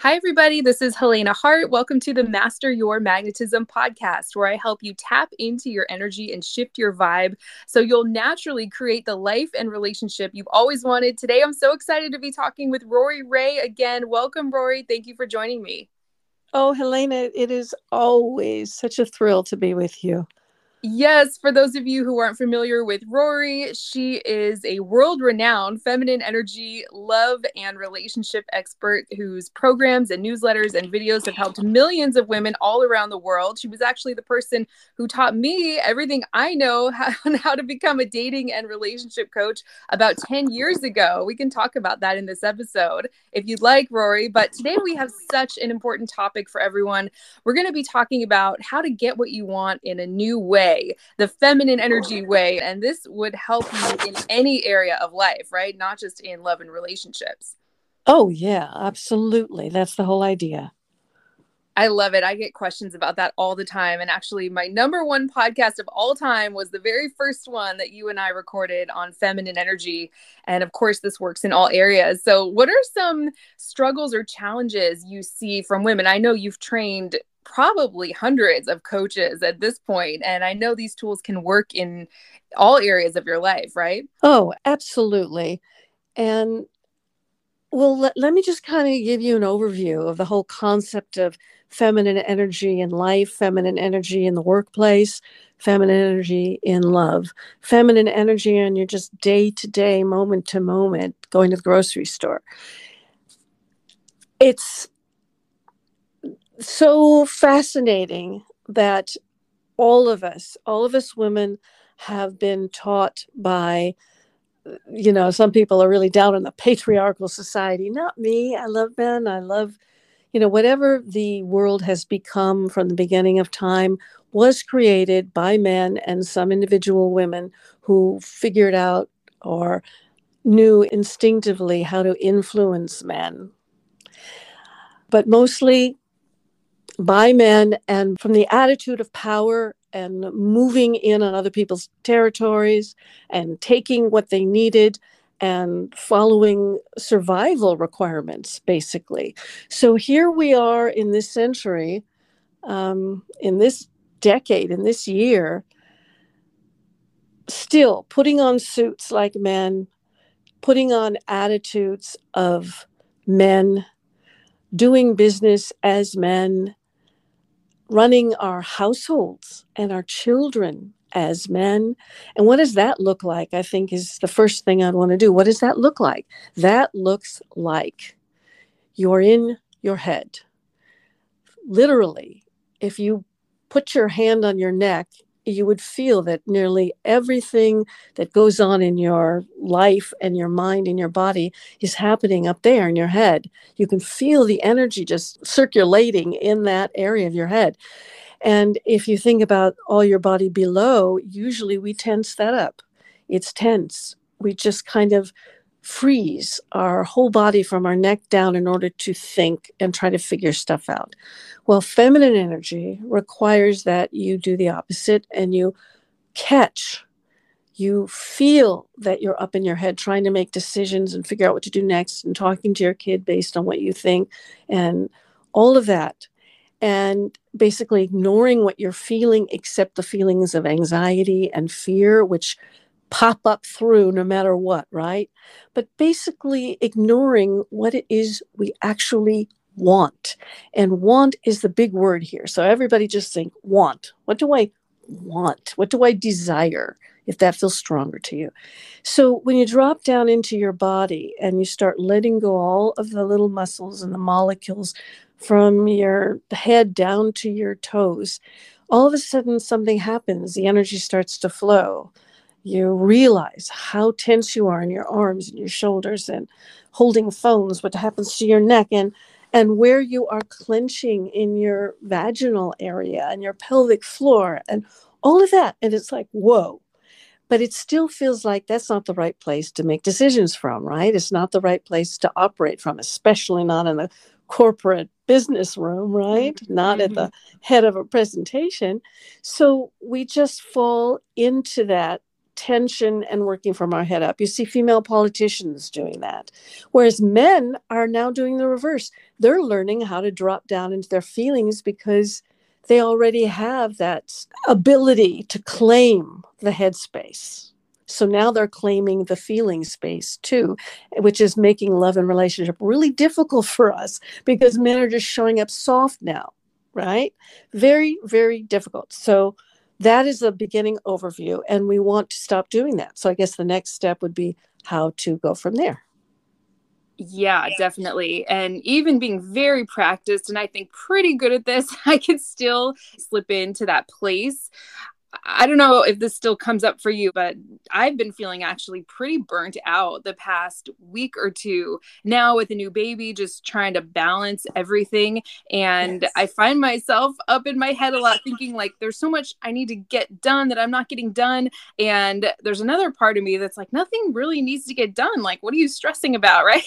Hi, everybody. This is Helena Hart. Welcome to the Master Your Magnetism podcast, where I help you tap into your energy and shift your vibe so you'll naturally create the life and relationship you've always wanted. Today, I'm so excited to be talking with Rori Raye again. Welcome, Rori. Thank you for joining me. Oh, Helena, it is always such a thrill to be with you. Yes, for those of you who aren't familiar with Rori, she is a world renowned feminine energy, love, and relationship expert whose programs and newsletters and videos have helped millions of women all around the world. She was actually the person who taught me everything I know on how to become a dating and relationship coach about 10 years ago. We can talk about that in this episode if you'd like, Rori. But today we have such an important topic for everyone. We're going to be talking about how to get what you want in a new way way, the feminine energy way. And this would help you in any area of life, right? Not just in love and relationships. Oh, yeah, absolutely. That's the whole idea. I love it. I get questions about that all the time. And actually, my number one podcast of all time was the very first one that you and I recorded on feminine energy. And of course, this works in all areas. So, what are some struggles or challenges you see from women? I know you've trained probably hundreds of coaches at this point and i know these tools can work in all areas of your life right? Oh absolutely. And well let, let me just kind of give you an overview of the whole concept of feminine energy in life feminine energy in the workplace feminine energy in love. Feminine energy on your just day to day moment to moment going to the grocery store. It's so fascinating that all of us, all of us women, have been taught by, you know, some people are really down in the patriarchal society. Not me. I love men. I love, you know, whatever the world has become from the beginning of time was created by men and some individual women who figured out or knew instinctively how to influence men. But mostly by men and from the attitude of power and moving in on other people's territories and taking what they needed and following survival requirements, basically. So here we are in this century, um, in this decade, in this year, still putting on suits like men, putting on attitudes of men, doing business as men, running our households and our children as men. And what does that look like? I think is the first thing I'd want to do. What does that look like? That looks like you're in your head. Literally, if you put your hand on your neck you would feel that nearly everything that goes on in your life and your mind and your body is happening up there in your head. You can feel the energy just circulating in that area of your head. And if you think about all your body below, usually we tense that up. It's tense. We just kind of freeze our whole body from our neck down in order to think and try to figure stuff out. Well, feminine energy requires that you do the opposite and you catch. You feel that you're up in your head trying to make decisions and figure out what to do next and talking to your kid based on what you think and all of that. And basically ignoring what you're feeling except the feelings of anxiety and fear, which pop up through no matter what, right? But basically ignoring what it is we actually want. And want is the big word here. So everybody just think want. What do I want? What do I desire? If that feels stronger to you. So when you drop down into your body and you start letting go all of the little muscles and the molecules from your head down to your toes, all of a sudden something happens. The energy starts to flow you realize how tense you are in your arms and your shoulders and holding phones what happens to your neck and and where you are clenching in your vaginal area and your pelvic floor and all of that. And it's like whoa. But it still feels like that's not the right place to make decisions from right? It's not the right place to operate from especially not in a corporate business room right? Mm-hmm. not at the mm-hmm. head of a presentation. So we just fall into that tension and working from our head up. You see female politicians doing that. Whereas men are now doing the reverse. They're learning how to drop down into their feelings because they already have that ability to claim the headspace. So now they're claiming the feeling space too, which is making love and relationship really difficult for us because men are just showing up soft now, right? Very, very difficult. So that is a beginning overview, and we want to stop doing that. So I guess the next step would be how to go from there. Yeah, definitely. And even being very practiced and I think pretty good at this, I can still slip into that place. I don't know if this still comes up for you, but I've been feeling actually pretty burnt out the past week or two now with a new baby, just trying to balance everything. And yes. I find myself up in my head a lot thinking, like, there's so much I need to get done that I'm not getting done. And there's another part of me that's like, nothing really needs to get done. Like, what are you stressing about, right?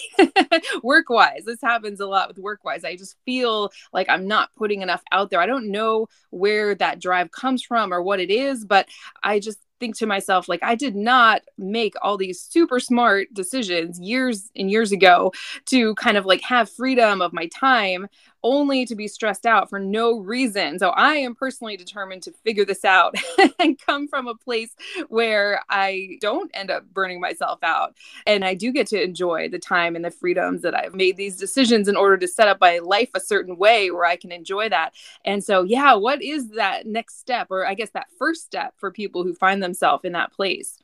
work wise, this happens a lot with work wise. I just feel like I'm not putting enough out there. I don't know where that drive comes from or what it is, but I just think to myself like i did not make all these super smart decisions years and years ago to kind of like have freedom of my time only to be stressed out for no reason. So I am personally determined to figure this out and come from a place where I don't end up burning myself out. And I do get to enjoy the time and the freedoms that I've made these decisions in order to set up my life a certain way where I can enjoy that. And so, yeah, what is that next step, or I guess that first step for people who find themselves in that place?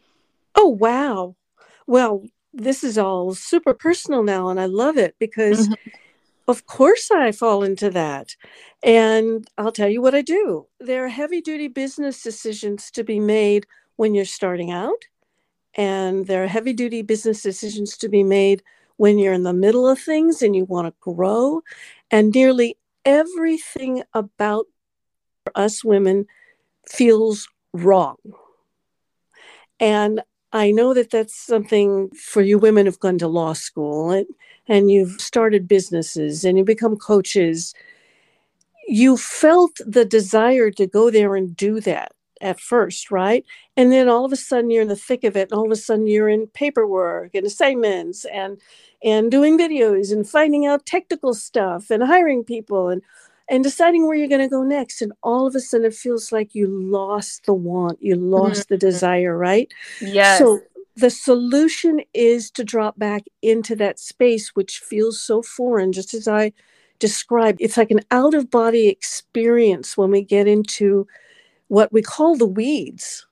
Oh, wow. Well, this is all super personal now, and I love it because. Mm-hmm of course, I fall into that. And I'll tell you what I do. There are heavy duty business decisions to be made when you're starting out, and there are heavy duty business decisions to be made when you're in the middle of things and you want to grow. And nearly everything about us women feels wrong. And I know that that's something for you women who've gone to law school and you've started businesses and you become coaches. You felt the desire to go there and do that at first, right? And then all of a sudden you're in the thick of it, and all of a sudden you're in paperwork and assignments and and doing videos and finding out technical stuff and hiring people and and deciding where you're going to go next. And all of a sudden, it feels like you lost the want, you lost mm-hmm. the desire, right? Yes. So the solution is to drop back into that space, which feels so foreign, just as I described. It's like an out of body experience when we get into what we call the weeds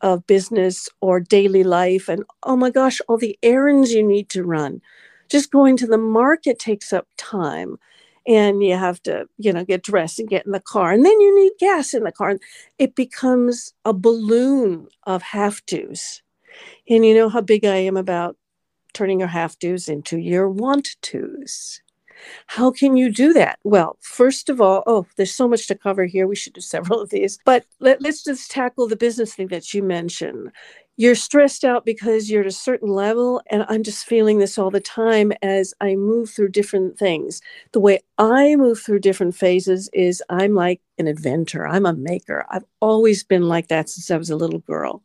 of business or daily life. And oh my gosh, all the errands you need to run. Just going to the market takes up time and you have to you know get dressed and get in the car and then you need gas in the car it becomes a balloon of have to's and you know how big i am about turning your have to's into your want to's how can you do that? Well, first of all, oh, there's so much to cover here. We should do several of these. But let, us just tackle the business thing that you mentioned you're stressed out because you're at a certain level and i'm just feeling this all the time as i move through different things the way i move through different phases is i'm like an inventor i'm a maker i've always been like that since i was a little girl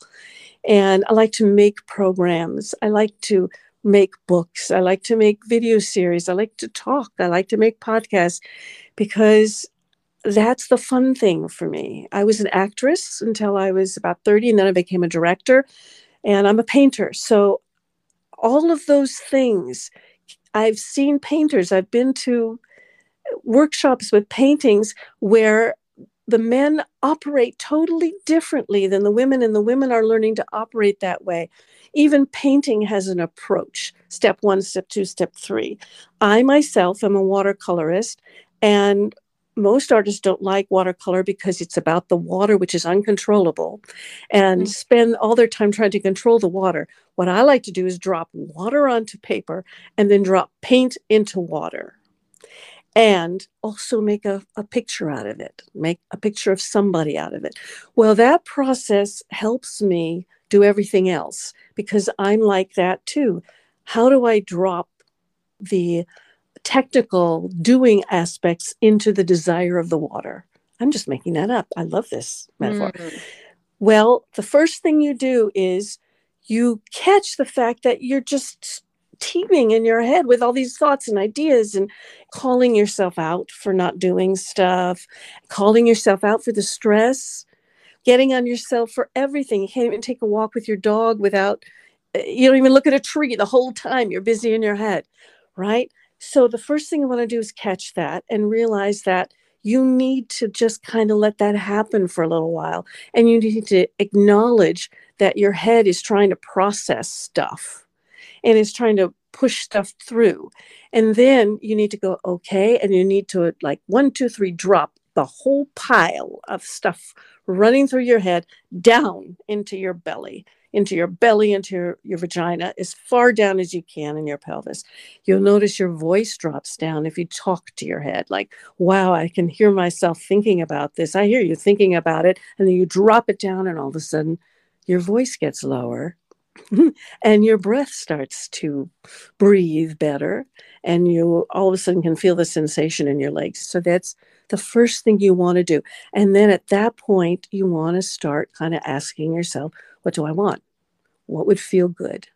and i like to make programs. I like to make books. I like to make video series. I like to talk. I like to make podcasts because that's the fun thing for me. I was an actress until I was about 30, and then I became a director, and I'm a painter. So, all of those things, I've seen painters, I've been to workshops with paintings where the men operate totally differently than the women, and the women are learning to operate that way. Even painting has an approach step one, step two, step three. I myself am a watercolorist, and most artists don't like watercolor because it's about the water, which is uncontrollable, and mm-hmm. spend all their time trying to control the water. What I like to do is drop water onto paper and then drop paint into water. And also make a, a picture out of it, make a picture of somebody out of it. Well, that process helps me do everything else because I'm like that too. How do I drop the technical doing aspects into the desire of the water. I'm just making that up. I love this metaphor. Mm. Well, the first thing you do is you catch the fact that you're just teeming in your head with all these thoughts and ideas and calling yourself out for not doing stuff, calling yourself out for the stress, getting on yourself for everything. You can't even take a walk with your dog without, eh, you don't even look at a tree the whole time. You're busy in your head, right? So the first thing I want to do is catch that and realize that you need to just kind of let that happen for a little while. And you need to acknowledge that your head is trying to process stuff and is trying to push stuff through. And then you need to go, okay. And you need to, like, one, two, three, drop the whole pile of stuff running through your head down into your belly into your belly, into your, your vagina, as far down as you can in your pelvis. You'll notice your voice drops down if you talk to your head, like, wow, I can hear myself thinking about this. I hear you thinking about it. And then you drop it down, and all of a sudden, your voice gets lower and your breath starts to breathe better. And you all of a sudden can feel the sensation in your legs. So that's the first thing you want to do. And then at that point, you want to start kind of asking yourself, what do I want? What would feel good?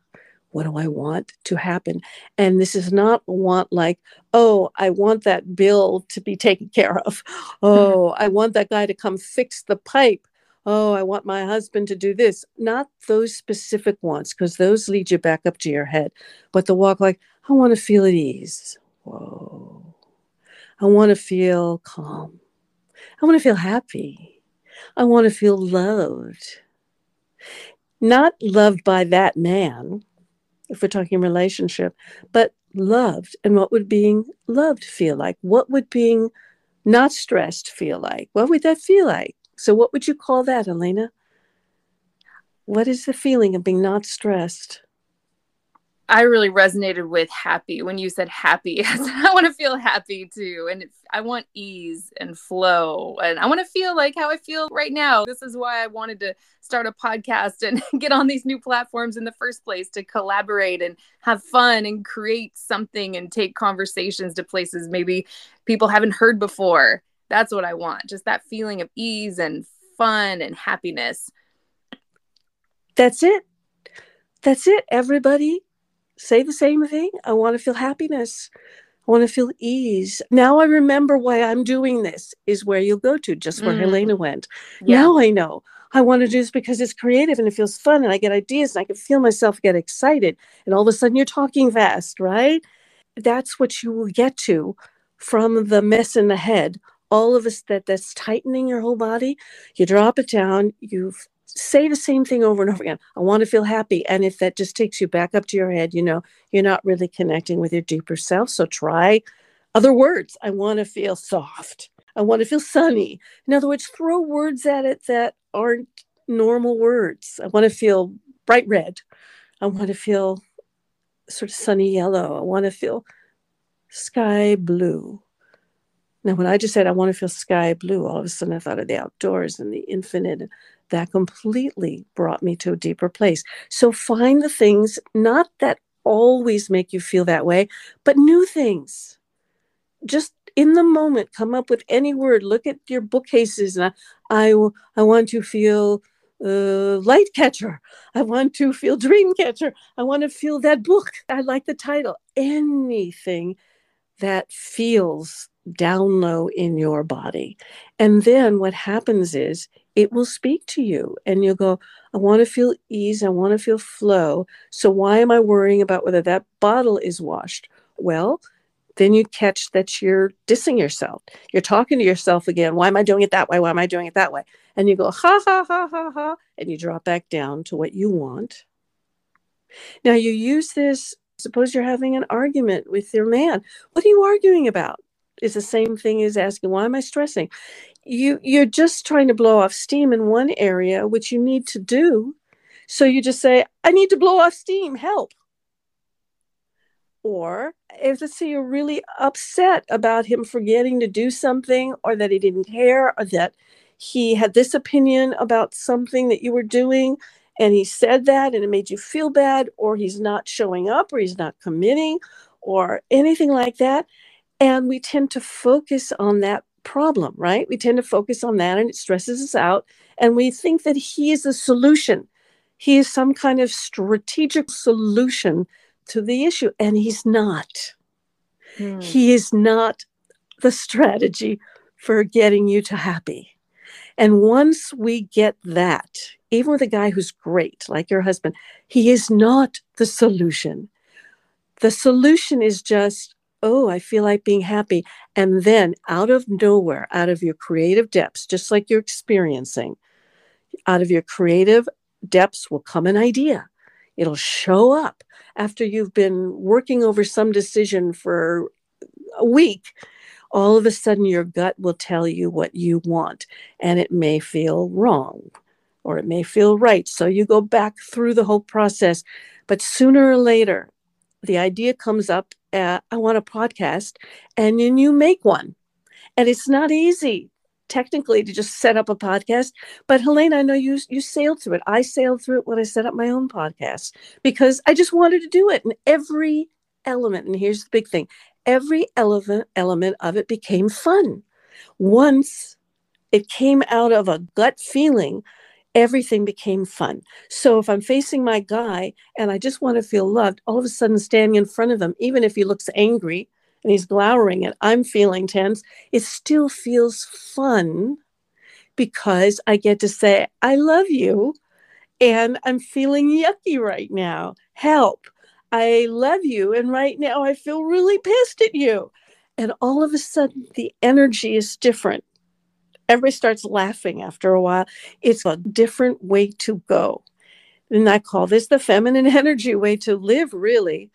What do I want to happen? And this is not want like, oh, I want that bill to be taken care of. Oh, I want that guy to come fix the pipe. Oh, I want my husband to do this. Not those specific wants, because those lead you back up to your head. But the walk like, I want to feel at ease. Whoa. I want to feel calm. I want to feel happy. I want to feel loved not loved by that man, if we're talking relationship, but loved. And what would being loved feel like? What would being not stressed feel like? What would that feel like? So, what would you call that, Elena? What is the feeling of being not stressed? I really resonated with happy when you said happy. I want to feel happy too. And I want ease and flow. And I want to feel like how I feel right now. This is why I wanted to start a podcast and get on these new platforms in the first place to collaborate and have fun and create something and take conversations to places maybe people haven't heard before. That's what I want. Just that feeling of ease and fun and happiness. That's it. That's it. Everybody say the same thing. I want to feel happiness. I want to feel ease. Now I remember why I'm doing this, is where you'll go to, just where mm. Helena went. Yeah. Now I know. I want to do this because it's creative and it feels fun and I get ideas and I can feel myself get excited. And all of a sudden you're talking fast, right? That's what you will get to from the mess in the head. All of us that that's tightening your whole body, you drop it down, you say the same thing over and over again. I want to feel happy. And if that just takes you back up to your head, you know, you're not really connecting with your deeper self. So try other words. I want to feel soft. I want to feel sunny. In other words, throw words at it that aren't normal words. I want to feel bright red. I want to feel sort of sunny yellow. I want to feel sky blue. Now, when I just said I want to feel sky blue, all of a sudden I thought of the outdoors and the infinite that completely brought me to a deeper place. So find the things not that always make you feel that way, but new things. Just in the moment, come up with any word. Look at your bookcases. And I, I, I want to feel uh, light catcher. I want to feel dream catcher. I want to feel that book. I like the title. Anything that feels down low in your body. And then what happens is it will speak to you and you'll go, I want to feel ease. I want to feel flow. So why am I worrying about whether that bottle is washed? Well, then you catch that you're dissing yourself. You're talking to yourself again. Why am I doing it that way? Why am I doing it that way? And you go, ha, ha, ha, ha, ha. And you drop back down to what you want. Now you use this. Suppose you're having an argument with your man. What are you arguing about? Is the same thing as asking, why am I stressing? you you're just trying to blow off steam in one area which you need to do so you just say i need to blow off steam help or if let's say you're really upset about him forgetting to do something or that he didn't care or that he had this opinion about something that you were doing and he said that and it made you feel bad or he's not showing up or he's not committing or anything like that and we tend to focus on that problem, right? We tend to focus on that and it stresses us out. And we think that he is the solution. He is some kind of strategic solution to the issue. And he's not. Hmm. He is not the strategy for getting you to happy. And once we get that, even with a guy who's great, like your husband, he is not the solution. The solution is just, oh, I feel like being happy. And then out of nowhere, out of your creative depths, just like you're experiencing, out of your creative depths will come an idea. It'll show up after you've been working over some decision for a week all of a sudden your gut will tell you what you want and it may feel wrong or it may feel right so you go back through the whole process but sooner or later the idea comes up uh, i want a podcast and then you make one and it's not easy technically to just set up a podcast but helene i know you you sailed through it i sailed through it when i set up my own podcast because i just wanted to do it and every element and here's the big thing every element element of it became fun. Once it came out of a gut feeling, everything became fun. So if I'm facing my guy and I just want to feel loved, all of a sudden standing in front of him, even if he looks angry and he's glowering and I'm feeling tense, it still feels fun because I get to say, I love you and I'm feeling yucky right now. Help. I love you. And right now I feel really pissed at you. And all of a sudden, the energy is different. Everybody starts laughing after a while. It's a different way to go. And I call this the feminine energy way to live, really.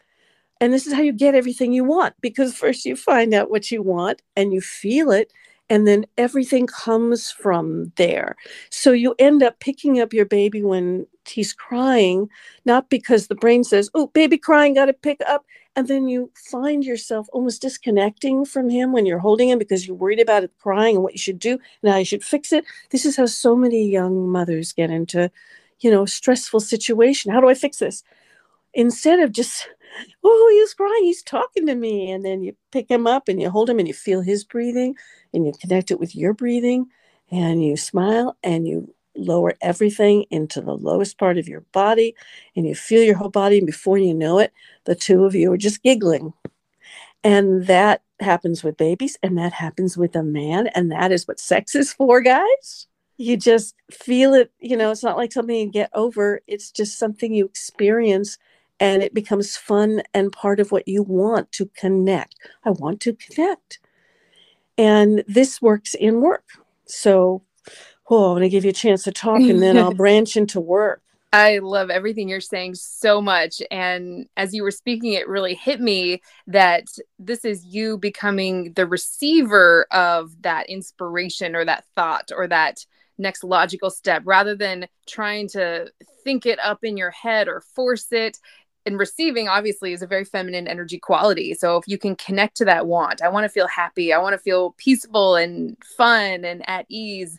And this is how you get everything you want because first you find out what you want and you feel it and then everything comes from there. So you end up picking up your baby when he's crying, not because the brain says, Oh, baby crying, got to pick up. And then you find yourself almost disconnecting from him when you're holding him because you're worried about it crying and what you should do and how you should fix it. This is how so many young mothers get into, you know, stressful situation. How do I fix this? Instead of just oh, he's crying, he's talking to me. And then you pick him up and you hold him and you feel his breathing and you connect it with your breathing and you smile and you lower everything into the lowest part of your body and you feel your whole body. And before you know it, the two of you are just giggling. And that happens with babies and that happens with a man. And that is what sex is for, guys. You just feel it, you know, it's not like something you get over, it's just something you experience and it becomes fun and part of what you want to connect. I want to connect. And this works in work. So, oh, I'm going to give you a chance to talk and then I'll branch into work. I love everything you're saying so much. And as you were speaking, it really hit me that this is you becoming the receiver of that inspiration or that thought or that next logical step rather than trying to think it up in your head or force it and receiving obviously is a very feminine energy quality. So if you can connect to that want, I want to feel happy, I want to feel peaceful and fun and at ease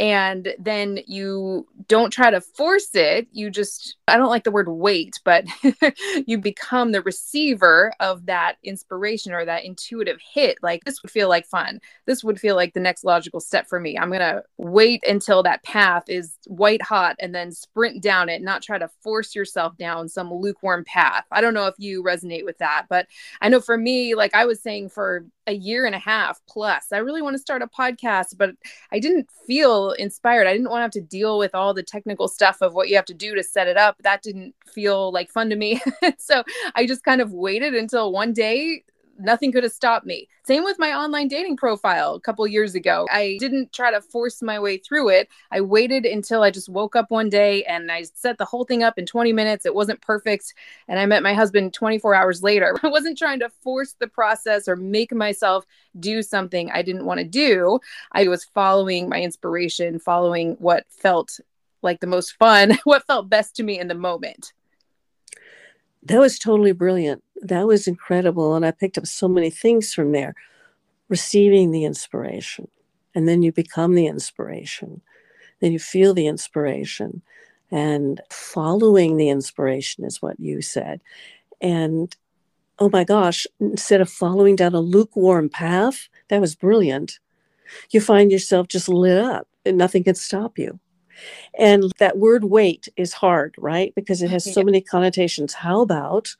and then you don't try to force it. You just i don't like the word wait but you become the receiver of that inspiration or that intuitive hit. Like this would feel like fun. This would feel like the next logical step for me. I'm going to wait until that path is white hot and then sprint down it not try to force yourself down some lukewarm path. I don't know if you resonate with that but i know for me like i was saying for a year and a half plus i really want to start a podcast but i didn't feel inspired. I didn't want to have to deal with all the technical stuff of what you have to do to set it up. That didn't feel like fun to me. so I just kind of waited until one day nothing could have stopped me. Same with my online dating profile a couple years ago. I didn't try to force my way through it. I waited until I just woke up one day and I set the whole thing up in 20 minutes. It wasn't perfect. And I met my husband 24 hours later. I wasn't trying to force the process or make myself do something I didn't want to do. I was following my inspiration, following what felt like the most fun, what felt best to me in the moment. That was totally brilliant that was incredible. And I picked up so many things from there. Receiving the inspiration, and then you become the inspiration. Then you feel the inspiration, and following the inspiration is what you said. And oh my gosh, instead of following down a lukewarm path that was brilliant, you find yourself just lit up and nothing can stop you. And that word wait is hard, right? Because it has so many connotations. How about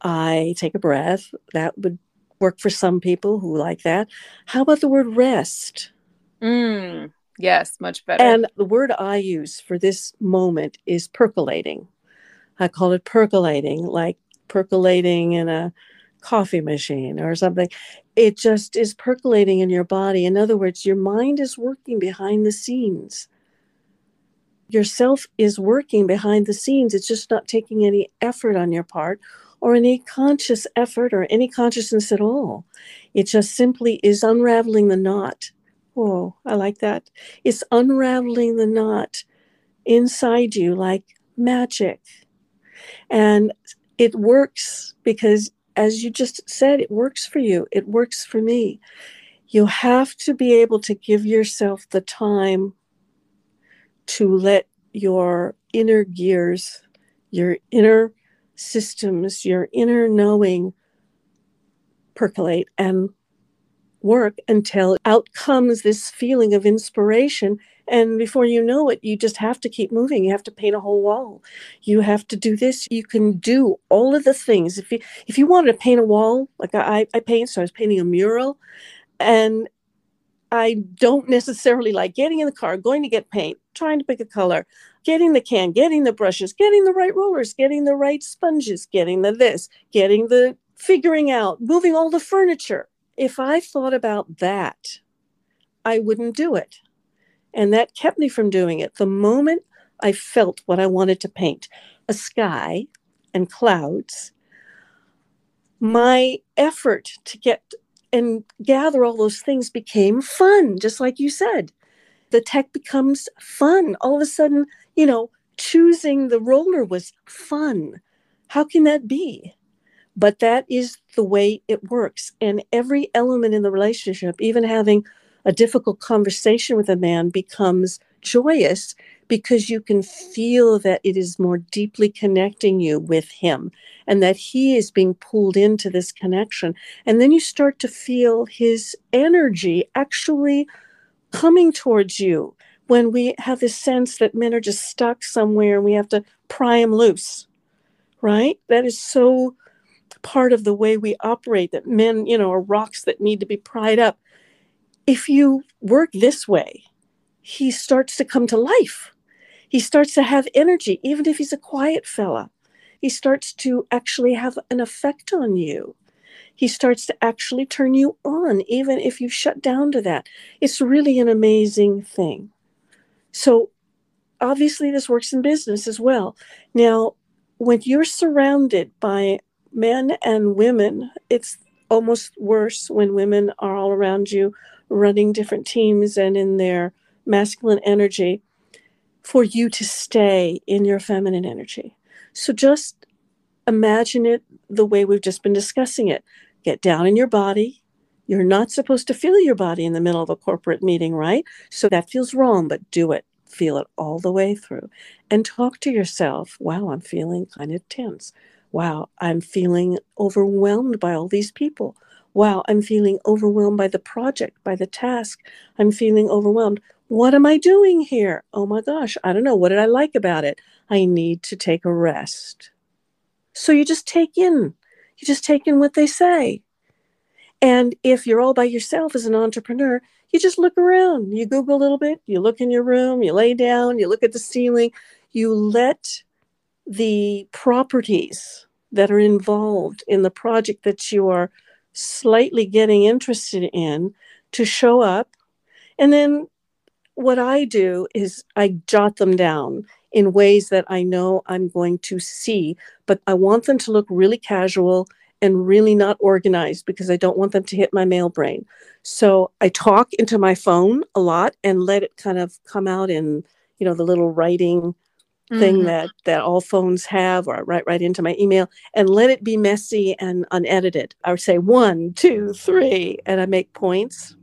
I take a breath? That would work for some people who like that. How about the word rest? Mm, yes, much better. And the word I use for this moment is percolating. I call it percolating, like percolating in a coffee machine or something. It just is percolating in your body. In other words, your mind is working behind the scenes. Yourself is working behind the scenes. It's just not taking any effort on your part or any conscious effort or any consciousness at all. It just simply is unraveling the knot. Oh, I like that. It's unraveling the knot inside you like magic. And it works because, as you just said, it works for you. It works for me. You have to be able to give yourself the time to let your inner gears, your inner systems, your inner knowing percolate and work until out comes this feeling of inspiration. And before you know it, you just have to keep moving. You have to paint a whole wall. You have to do this. You can do all of the things. If you if you wanted to paint a wall, like I, I paint, so I was painting a mural, and I don't necessarily like getting in the car, going to get paint, trying to pick a color, getting the can, getting the brushes, getting the right rollers, getting the right sponges, getting the this, getting the figuring out, moving all the furniture. If I thought about that, I wouldn't do it. And that kept me from doing it. The moment I felt what I wanted to paint, a sky and clouds, my effort to get and gather all those things became fun, just like you said. The tech becomes fun. All of a sudden, you know, choosing the roller was fun. How can that be? But that is the way it works. And every element in the relationship, even having a difficult conversation with a man, becomes joyous because you can feel that it is more deeply connecting you with him and that he is being pulled into this connection. And then you start to feel his energy actually coming towards you when we have this sense that men are just stuck somewhere and we have to pry them loose, right? That is so part of the way we operate that men, you know, are rocks that need to be pried up. If you work this way, he starts to come to life he starts to have energy, even if he's a quiet fella. He starts to actually have an effect on you. He starts to actually turn you on, even if you shut down to that. It's really an amazing thing. So, obviously, this works in business as well. Now, when you're surrounded by men and women, it's almost worse when women are all around you running different teams and in their masculine energy for you to stay in your feminine energy. So just imagine it the way we've just been discussing it. Get down in your body. You're not supposed to feel your body in the middle of a corporate meeting, right? So that feels wrong, but do it. Feel it all the way through and talk to yourself. Wow, I'm feeling kind of tense. Wow, I'm feeling overwhelmed by all these people. Wow, I'm feeling overwhelmed by the project, by the task. I'm feeling overwhelmed. What am I doing here? Oh my gosh, I don't know. What did I like about it? I need to take a rest. So you just take in, you just take in what they say. And if you're all by yourself as an entrepreneur, you just look around. You Google a little bit, you look in your room, you lay down, you look at the ceiling, you let the properties that are involved in the project that you are slightly getting interested in to show up. And then what I do is I jot them down in ways that I know I'm going to see, but I want them to look really casual and really not organized because I don't want them to hit my male brain. So I talk into my phone a lot and let it kind of come out in, you know, the little writing thing mm-hmm. that that all phones have or I write right into my email and let it be messy and unedited. I would say one, two, three, and I make points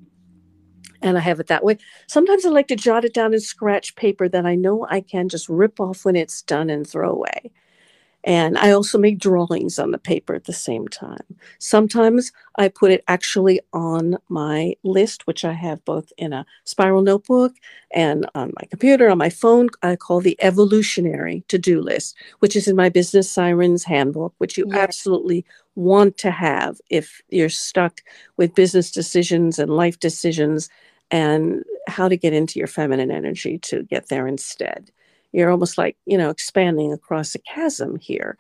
and I have it that way. Sometimes I like to jot it down in scratch paper that I know I can just rip off when it's done and throw away. And I also make drawings on the paper at the same time. Sometimes I put it actually on my list, which I have both in a spiral notebook and on my computer, on my phone. I call the evolutionary to do list, which is in my Business Sirens handbook, which you yeah. absolutely want to have if you're stuck with business decisions and life decisions and how to get into your feminine energy to get there instead. You're almost like you know expanding across a chasm here.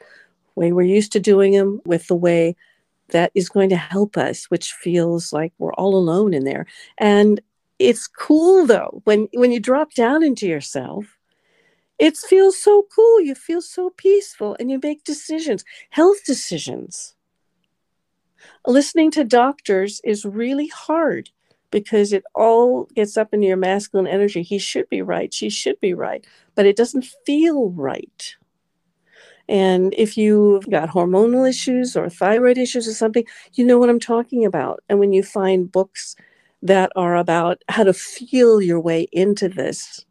Way we're used to doing them with the way that is going to help us which feels like we're all alone in there. And it's cool though when when you drop down into yourself it feels so cool. You feel so peaceful and you make decisions health decisions. Listening to doctors is really hard because it all gets up into your masculine energy. He should be right. She should be right. But it doesn't feel right. And if you've got hormonal issues or thyroid issues or something, you know what I'm talking about. And when you find books that are about how to feel your way into this,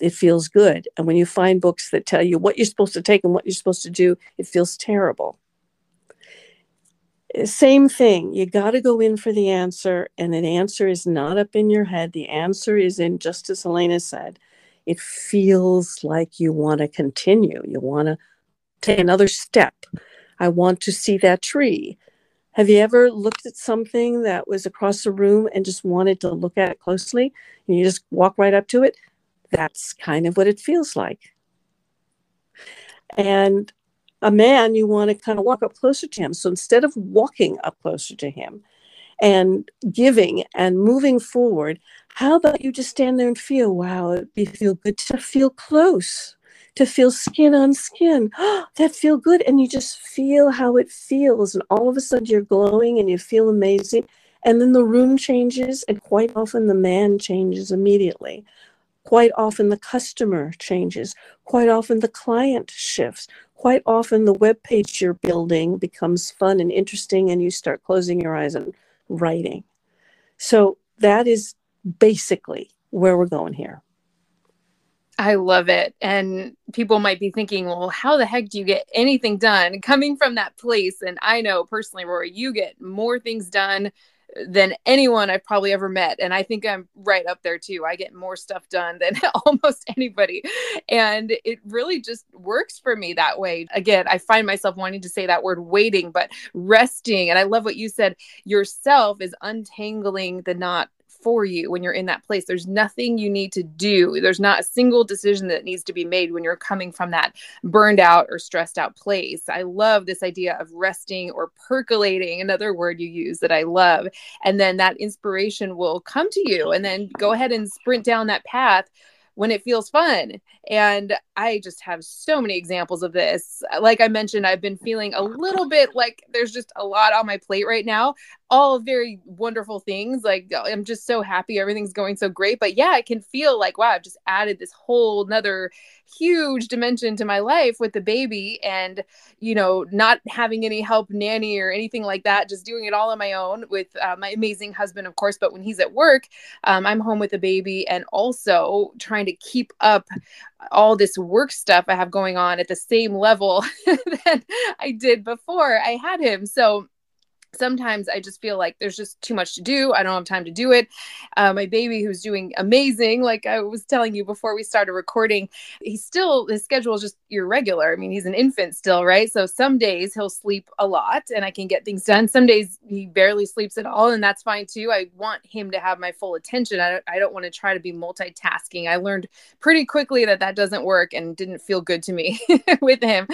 it feels good. And when you find books that tell you what you're supposed to take and what you're supposed to do, it feels terrible same thing. You got to go in for the answer, and an answer is not up in your head. The answer is in, just as Elena said, it feels like you want to continue. You want to take another step. I want to see that tree. Have you ever looked at something that was across the room and just wanted to look at it closely? And you just walk right up to it? That's kind of what it feels like. And a man, you want to kind of walk up closer to him. So instead of walking up closer to him and giving and moving forward, how about you just stand there and feel, wow, it'd be feel good to feel close, to feel skin on skin. that feel good. And you just feel how it feels. And all of a sudden you're glowing and you feel amazing. And then the room changes, and quite often the man changes immediately. Quite often the customer changes. Quite often the client shifts quite often the web page you're building becomes fun and interesting and you start closing your eyes and writing so that is basically where we're going here I love it. And people might be thinking, well, how the heck do you get anything done coming from that place? And I know personally, Rori, you get more things done than anyone I've probably ever met. And I think I'm right up there too. I get more stuff done than almost anybody. And it really just works for me that way. Again, I find myself wanting to say that word waiting, but resting. And I love what you said yourself is untangling the knot for you when you're in that place. There's nothing you need to do. There's not a single decision that needs to be made when you're coming from that burned out or stressed out place. I love this idea of resting or percolating, another word you use that I love. And then that inspiration will come to you and then go ahead and sprint down that path when it feels fun. And I just have so many examples of this. Like I mentioned, I've been feeling a little bit like there's just a lot on my plate right now. All very wonderful things. Like I'm just so happy everything's going so great. But yeah, I can feel like, wow, I've just added this whole another huge dimension to my life with the baby and, you know, not having any help nanny or anything like that, just doing it all on my own with uh, my amazing husband, of course. But when he's at work, um, I'm home with the baby and also trying to keep up all this work stuff I have going on at the same level that I did before I had him. So sometimes I just feel like there's just too much to do. I don't have time to do it. Uh, my baby, who's doing amazing, like I was telling you before we started recording, he's still, his schedule is just irregular. I mean, he's an infant still, right? So some days he'll sleep a lot and I can get things done. Some days he barely sleeps at all, and that's fine too. I want him to have my full attention. I don't, I don't want to try to be multitasking. I learned pretty quickly that that doesn't work and didn't feel good to me with him.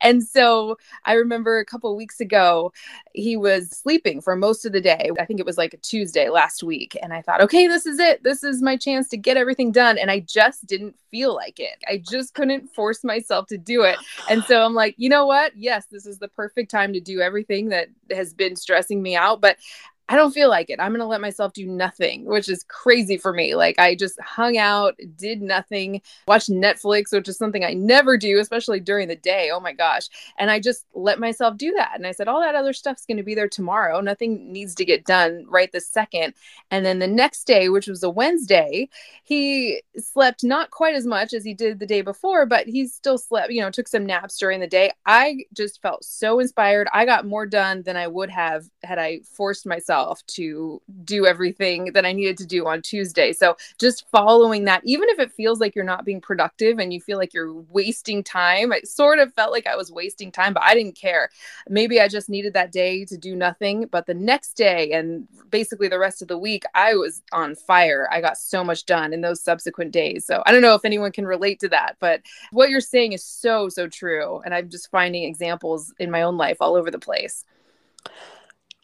And so I remember a couple weeks ago, he was was sleeping for most of the day. I think it was like a Tuesday last week. And I thought, okay, this is it. This is my chance to get everything done. And I just didn't feel like it. I just couldn't force myself to do it. And so I'm like, you know what? Yes, this is the perfect time to do everything that has been stressing me out. But I don't feel like it. I'm going to let myself do nothing, which is crazy for me. Like I just hung out, did nothing, watched Netflix, which is something I never do, especially during the day. Oh my gosh. And I just let myself do that. And I said, all that other stuff's going to be there tomorrow. Nothing needs to get done right this second. And then the next day, which was a Wednesday, he slept not quite as much as he did the day before, but he still slept, you know, took some naps during the day. I just felt so inspired. I got more done than I would have had I forced myself myself to do everything that I needed to do on Tuesday. So just following that, even if it feels like you're not being productive and you feel like you're wasting time, it sort of felt like I was wasting time, but I didn't care. Maybe I just needed that day to do nothing. But the next day and basically the rest of the week, I was on fire. I got so much done in those subsequent days. So I don't know if anyone can relate to that, but what you're saying is so, so true. And I'm just finding examples in my own life all over the place.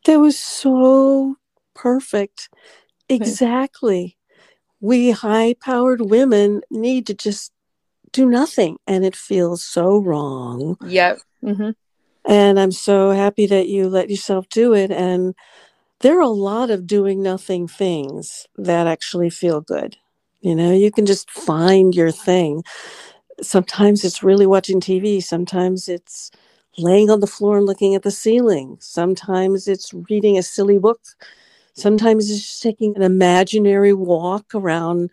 That was so perfect. Exactly. we high powered women need to just do nothing, and it feels so wrong. Yep. Mm-hmm. And I'm so happy that you let yourself do it. And there are a lot of doing nothing things that actually feel good. You know, you can just find your thing. Sometimes it's really watching TV, sometimes it's laying on the floor and looking at the ceiling. Sometimes it's reading a silly book. Sometimes it's just taking an imaginary walk around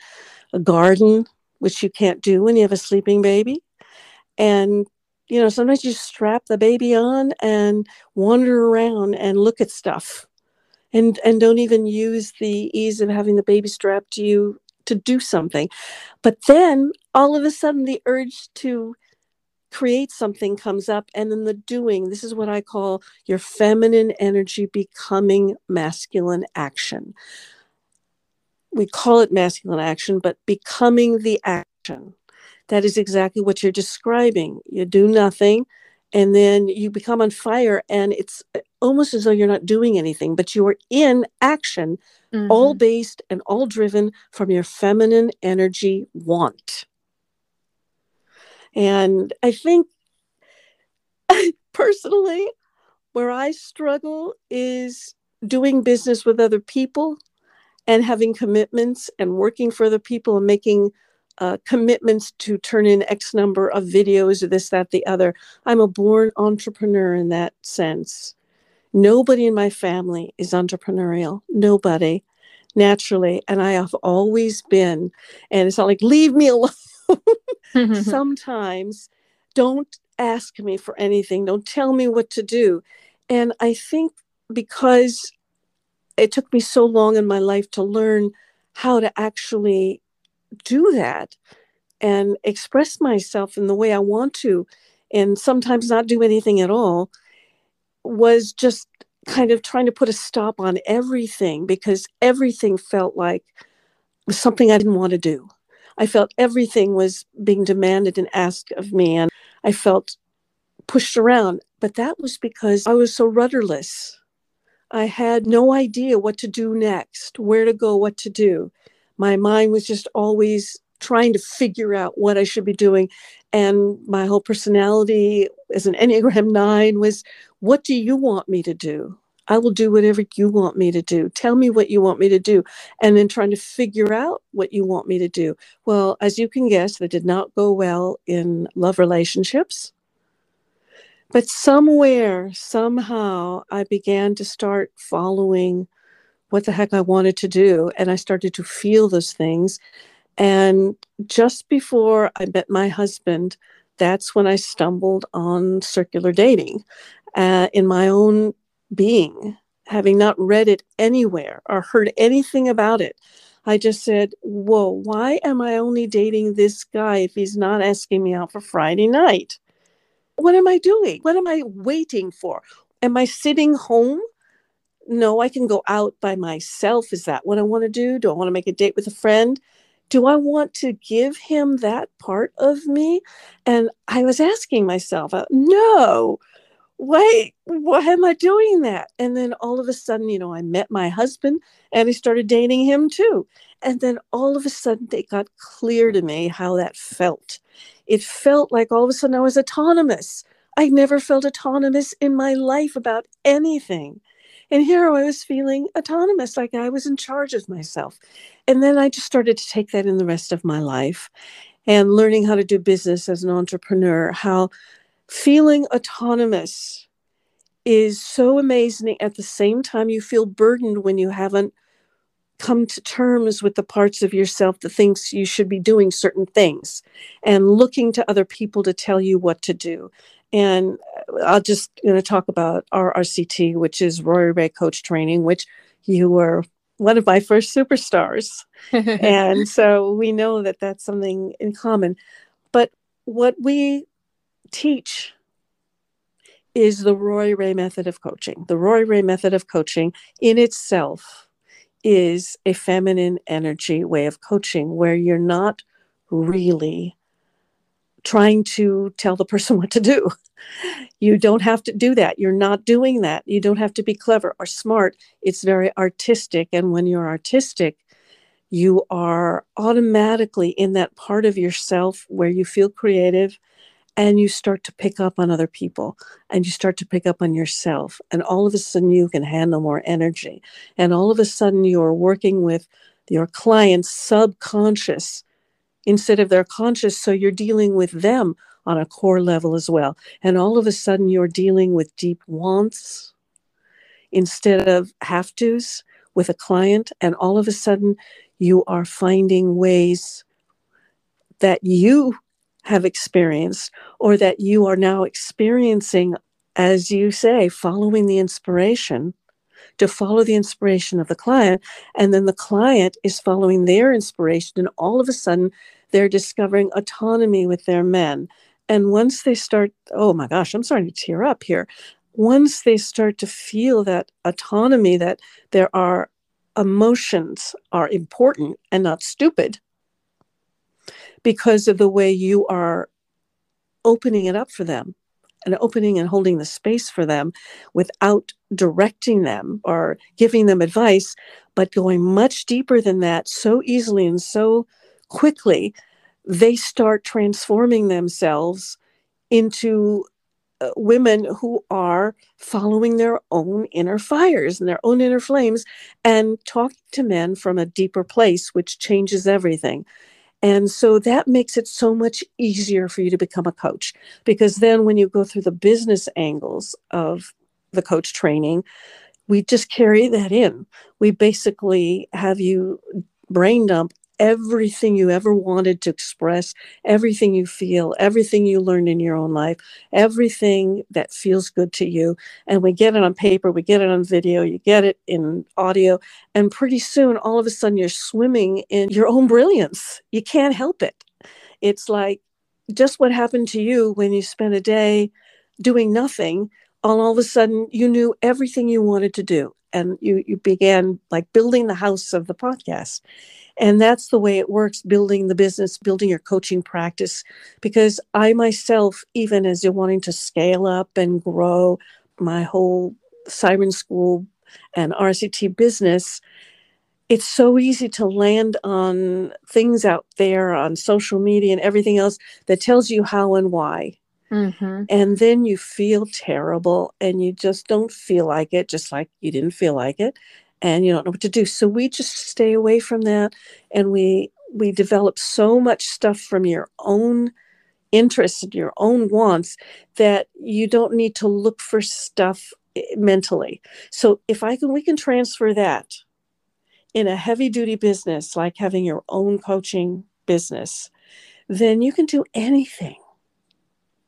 a garden, which you can't do when you have a sleeping baby. And, you know, sometimes you strap the baby on and wander around and look at stuff and, and don't even use the ease of having the baby strapped to you to do something. But then all of a sudden, the urge to create something comes up and then the doing this is what i call your feminine energy becoming masculine action. We call it masculine action but becoming the action. That is exactly what you're describing. You do nothing and then you become on fire and it's uh, almost as though you're not doing anything but you are in action mm-hmm. all based and all driven from your feminine energy want and I think personally, where I struggle is doing business with other people and having commitments and working for other people and making uh, commitments to turn in X number of videos or this, that, the other. I'm a born entrepreneur in that sense. Nobody in my family is entrepreneurial. Nobody, naturally. And I have always been. And it's not like, leave me alone. sometimes don't ask me for anything, don't tell me what to do. And I think because it took me so long in my life to learn how to actually do that and express myself in the way I want to, and sometimes not do anything at all, was just kind of trying to put a stop on everything because everything felt like something I didn't want to do. I felt everything was being demanded and asked of me, and I felt pushed around. But that was because I was so rudderless. I had no idea what to do next, where to go, what to do. My mind was just always trying to figure out what I should be doing. And my whole personality as an Enneagram 9 was what do you want me to do? I will do whatever you want me to do. Tell me what you want me to do. And then trying to figure out what you want me to do. Well, as you can guess, that did not go well in love relationships. But somewhere, somehow, I began to start following what the heck I wanted to do. And I started to feel those things. And just before I met my husband, that's when I stumbled on circular dating uh, in my own being, having not read it anywhere or heard anything about it. I just said, Whoa, why am I only dating this guy if he's not asking me out for Friday night? What am I doing? What am I waiting for? Am I sitting home? No, I can go out by myself. Is that what I want to do? Do I want to make a date with a friend? Do I want to give him that part of me? And I was asking myself, uh, no, wait, why am I doing that? And then all of a sudden, you know, I met my husband and I started dating him too. And then all of a sudden, it got clear to me how that felt. It felt like all of a sudden I was autonomous. I never felt autonomous in my life about anything. And here I was feeling autonomous, like I was in charge of myself. And then I just started to take that in the rest of my life and learning how to do business as an entrepreneur, how feeling autonomous is so amazing. At the same time, you feel burdened when you haven't come to terms with the parts of yourself that thinks you should be doing certain things and looking to other people to tell you what to do and i'll just going to talk about our rct which is Rori Raye coach training which you were one of my first superstars and so we know that that's something in common but what we teach is the Rori Raye method of coaching the Rori Raye method of coaching in itself is a feminine energy way of coaching where you're not really trying to tell the person what to do. You don't have to do that. You're not doing that. You don't have to be clever or smart. It's very artistic. And when you're artistic, you are automatically in that part of yourself where you feel creative and you start to pick up on other people and you start to pick up on yourself and all of a sudden you can handle more energy and all of a sudden you're working with your client's subconscious instead of their conscious so you're dealing with them on a core level as well. And all of a sudden you're dealing with deep wants instead of have to's with a client and all of a sudden you are finding ways that you have experienced or that you are now experiencing, as you say, following the inspiration to follow the inspiration of the client. And then the client is following their inspiration. And all of a sudden, they're discovering autonomy with their men. And once they start, oh my gosh, I'm starting to tear up here. Once they start to feel that autonomy, that there are emotions are important and not stupid, because of the way you are opening it up for them and opening and holding the space for them without directing them or giving them advice, but going much deeper than that so easily and so quickly, they start transforming themselves into uh, women who are following their own inner fires and their own inner flames and talking to men from a deeper place, which changes everything. And so that makes it so much easier for you to become a coach because then when you go through the business angles of the coach training, we just carry that in. We basically have you brain dump everything you ever wanted to express, everything you feel, everything you learned in your own life, everything that feels good to you. And we get it on paper, we get it on video, you get it in audio. And pretty soon, all of a sudden, you're swimming in your own brilliance. You can't help it. It's like just what happened to you when you spent a day doing nothing. All of a sudden, you knew everything you wanted to do and you you began like building the house of the podcast and that's the way it works building the business, building your coaching practice. Because I myself, even as you're wanting to scale up and grow my whole Siren School and RCT business, it's so easy to land on things out there on social media and everything else that tells you how and why. Mm-hmm. And then you feel terrible and you just don't feel like it, just like you didn't feel like it and you don't know what to do. So we just stay away from that and we we develop so much stuff from your own interests and your own wants that you don't need to look for stuff eh, mentally. So if I can we can transfer that in a heavy duty business like having your own coaching business, then you can do anything.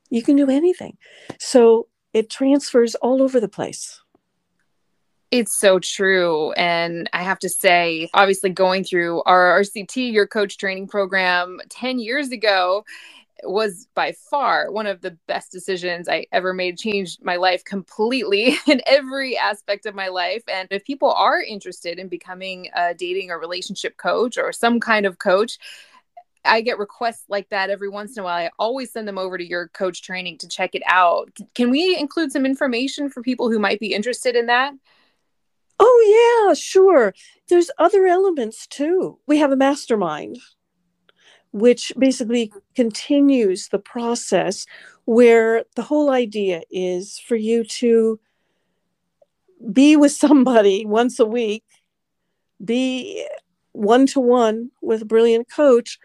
You can do anything. So it transfers all over the place. It's so true. And I have to say, obviously, going through our RCT, your coach training program 10 years ago, was by far one of the best decisions I ever made, changed my life completely in every aspect of my life. And if people are interested in becoming a dating or relationship coach or some kind of coach, I get requests like that every once in a while. I always send them over to your coach training to check it out. Can we include some information for people who might be interested in that? Oh, yeah, sure. There's other elements too. We have a mastermind, which basically continues the process where the whole idea is for you to be with somebody once a week, be one to one with a brilliant coach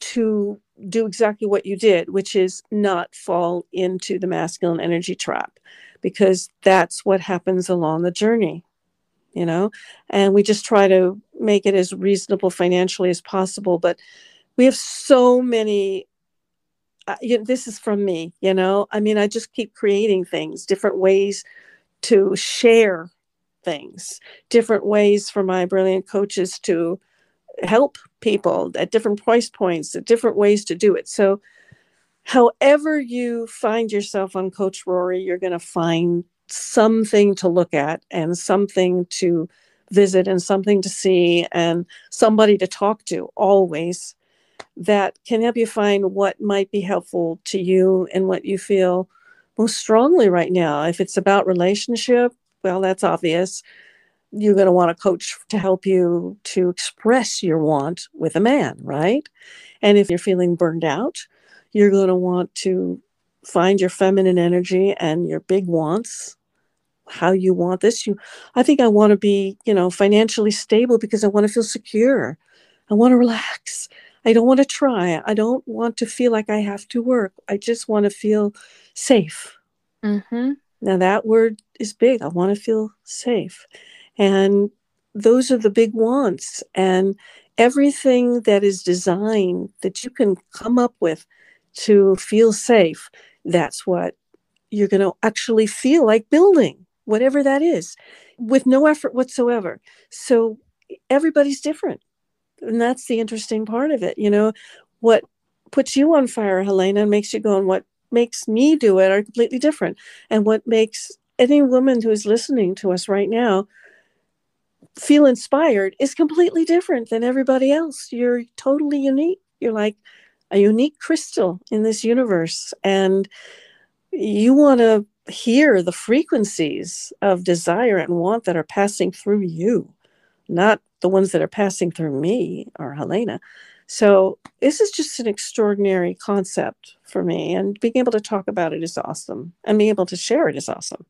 to do exactly what you did, which is not fall into the masculine energy trap, because that's what happens along the journey, you know? And we just try to make it as reasonable financially as possible. But we have so many. Uh, you know, this is from me, you know? I mean, I just keep creating things, different ways to share things, different ways for my brilliant coaches to help people at different price points, at different ways to do it. So, however you find yourself on Coach Rori, you're going to find something to look at and something to visit and something to see and somebody to talk to always that can help you find what might be helpful to you and what you feel most strongly right now. If it's about relationship, well, that's obvious you're going to want a coach to help you to express your want with a man, right? And if you're feeling burned out, you're going to want to find your feminine energy and your big wants how you want this. You i think i want to be you know financially stable because i want to feel secure. I want to relax. I don't want to try. I don't want to feel like i have to work. I just want to feel safe. Mm-hmm. now that word is big. I want to feel safe and those are the big wants. And everything that is designed that you can come up with to feel safe, that's what you're going to actually feel like building, whatever that is, with no effort whatsoever. So everybody's different. And that's the interesting part of it. You know, what puts you on fire, Helena, and makes you go, and what makes me do it are completely different. And what makes any woman who is listening to us right now feel inspired is completely different than everybody else. You're totally unique. You're like a unique crystal in this universe. And you want to hear the frequencies of desire and want that are passing through you, not the ones that are passing through me or Helena. So, this is just an extraordinary concept for me. And being able to talk about it is awesome. And being able to share it is awesome.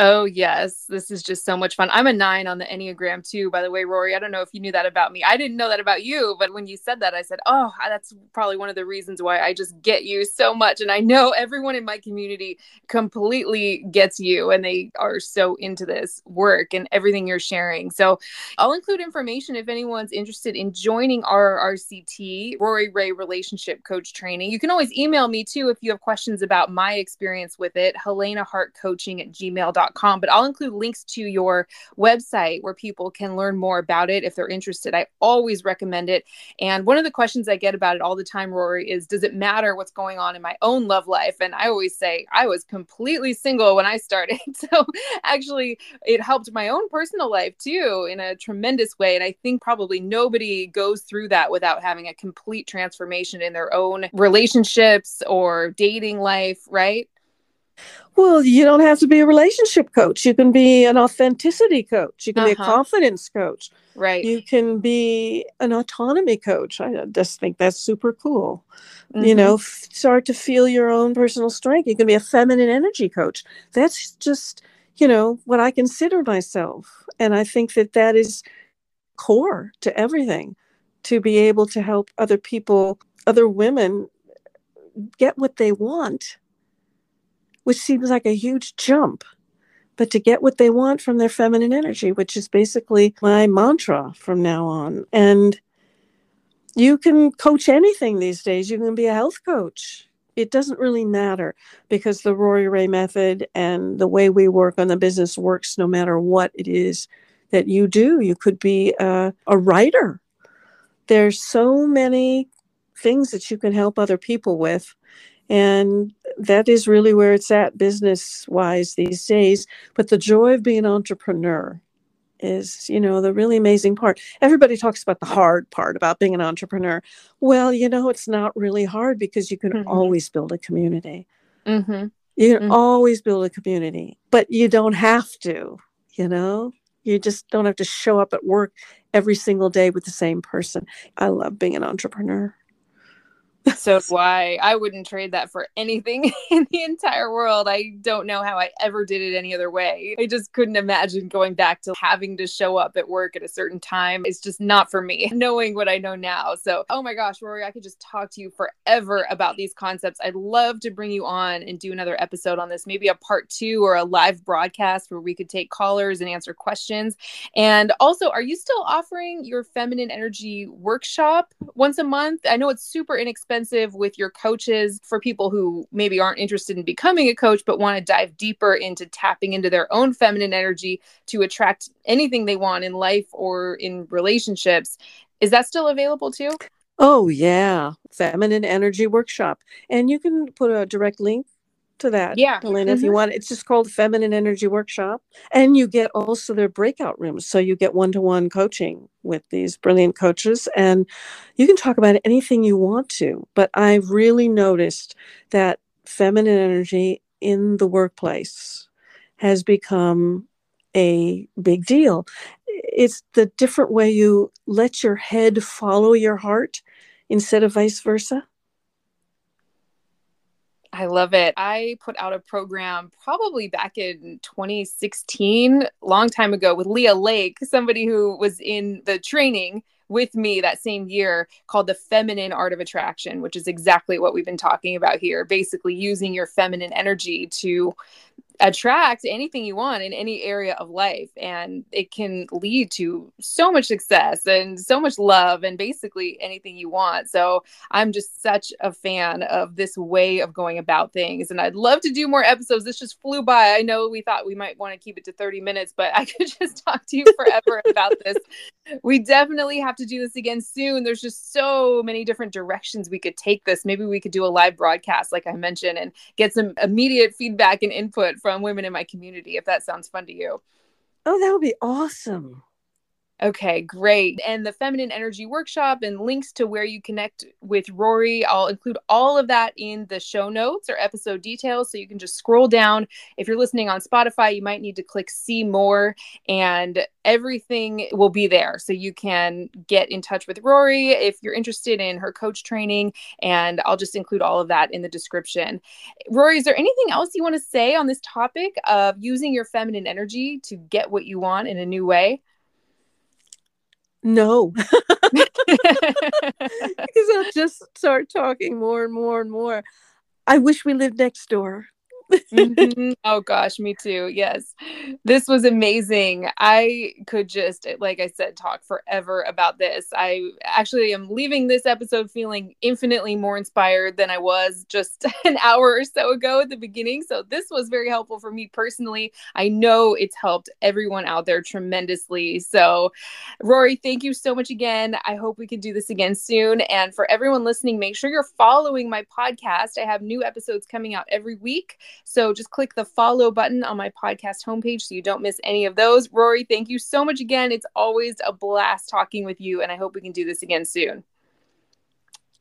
Oh, yes. This is just so much fun. I'm a nine on the Enneagram, too, by the way, Rori. I don't know if you knew that about me. I didn't know that about you, but when you said that, I said, oh, that's probably one of the reasons why I just get you so much. And I know everyone in my community completely gets you and they are so into this work and everything you're sharing. So I'll include information if anyone's interested in joining our RCT, Rori Raye Relationship Coach Training. You can always email me, too, if you have questions about my experience with it, Helena Hart Coaching at gmail.com but I'll include links to your website where people can learn more about it if they're interested. I always recommend it. And one of the questions I get about it all the time, Rori, is does it matter what's going on in my own love life? And I always say I was completely single when I started. So actually, it helped my own personal life too in a tremendous way. And I think probably nobody goes through that without having a complete transformation in their own relationships or dating life, right? Well, you don't have to be a relationship coach. You can be an authenticity coach. You can uh-huh. be a uh-huh. confidence coach. Right. You can be an autonomy coach. I just think that's super cool. Mm-hmm. You know, f- start to feel your own personal strength. You can be a feminine energy coach. That's just, you know, what I consider myself. And I think that that is core to everything to be able to help other people, other women get what they want which seems like a huge jump. But to get what they want from their feminine energy, which is basically my mantra from now on. And you can coach anything these days. You can be a health coach. It doesn't really matter because the Rori Raye method and the way we work on the business works no matter what it is that you do. You could be a, a writer. There's so many things that you can help other people with and that is really where it's at business wise these days. But the joy of being an entrepreneur is, you know, the really amazing part. Everybody talks about the hard part about being an entrepreneur. Well, you know, it's not really hard because you can mm-hmm. always build a community. Mm-hmm. You can mm-hmm. always build a community, but you don't have to, you know? You just don't have to show up at work every single day with the same person. I love being an entrepreneur. So why I wouldn't trade that for anything in the entire world. I don't know how I ever did it any other way. I just couldn't imagine going back to having to show up at work at a certain time. It's just not for me, knowing what I know now. So, oh my gosh, Rori, I could just talk to you forever about these concepts. I'd love to bring you on and do another episode on this, maybe a part two or a live broadcast where we could take callers and answer questions. And also, are you still offering your feminine energy workshop once a month? I know it's super inexpensive with your coaches for people who maybe aren't interested in becoming a coach, but want to dive deeper into tapping into their own feminine energy to attract anything they want in life or in relationships. Is that still available too? Oh, yeah. Feminine Energy Workshop. And you can put a direct link to that. Yeah. Helena, mm-hmm. if you mm-hmm. want. It's just called Feminine Energy Workshop. And you get also their breakout rooms. So you get one to one coaching with these brilliant coaches. And you can talk about anything you want to. But I've really noticed that feminine energy in the workplace has become a big deal. It's the different way you let your head follow your heart instead of vice versa. I love it. I put out a program probably back in 2016, long time ago, with Leah Lake, somebody who was in the training with me that same year called the feminine art of attraction, which is exactly what we've been talking about here. Basically, using your feminine energy to attract anything you want in any area of life and it can lead to so much success and so much love and basically anything you want. So i'm just such a fan of this way of going about things and i'd love to do more episodes. This just flew by. I know we thought we might want to keep it to 30 minutes but i could just talk to you forever about this. We definitely have to do this again soon. There's just so many different directions we could take this. Maybe we could do a live broadcast like i mentioned and get some immediate feedback and input from from women in my community if that sounds fun to you. Oh, that would be awesome. Okay, great. And the Feminine Energy Workshop and links to where you connect with Rori, I'll include all of that in the show notes or episode details. So you can just scroll down. If you're listening on Spotify, you might need to click see more, and everything will be there. So you can get in touch with Rori if you're interested in her coach training. And I'll just include all of that in the description. Rori, is there anything else you want to say on this topic of using your feminine energy to get what you want in a new way? No, because I'll just start talking more and more and more. I wish we lived next door mm-hmm. Oh gosh, me too. Yes. This was amazing. I could just like I said talk forever about this. I actually am leaving this episode feeling infinitely more inspired than I was just an hour or so ago at the beginning. So this was very helpful for me personally. I know it's helped everyone out there tremendously. So Rori, thank you so much again. I hope we can do this again soon. And for everyone listening, make sure you're following my podcast. I have new episodes coming out every week. So just click the follow button on my podcast homepage so you don't miss any of those. Rori, thank you so much again. It's always a blast talking with you, and I hope we can do this again soon.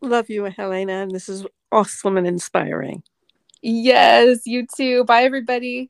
Love you, Helena, and this is awesome and inspiring. Yes, you too. Bye, everybody.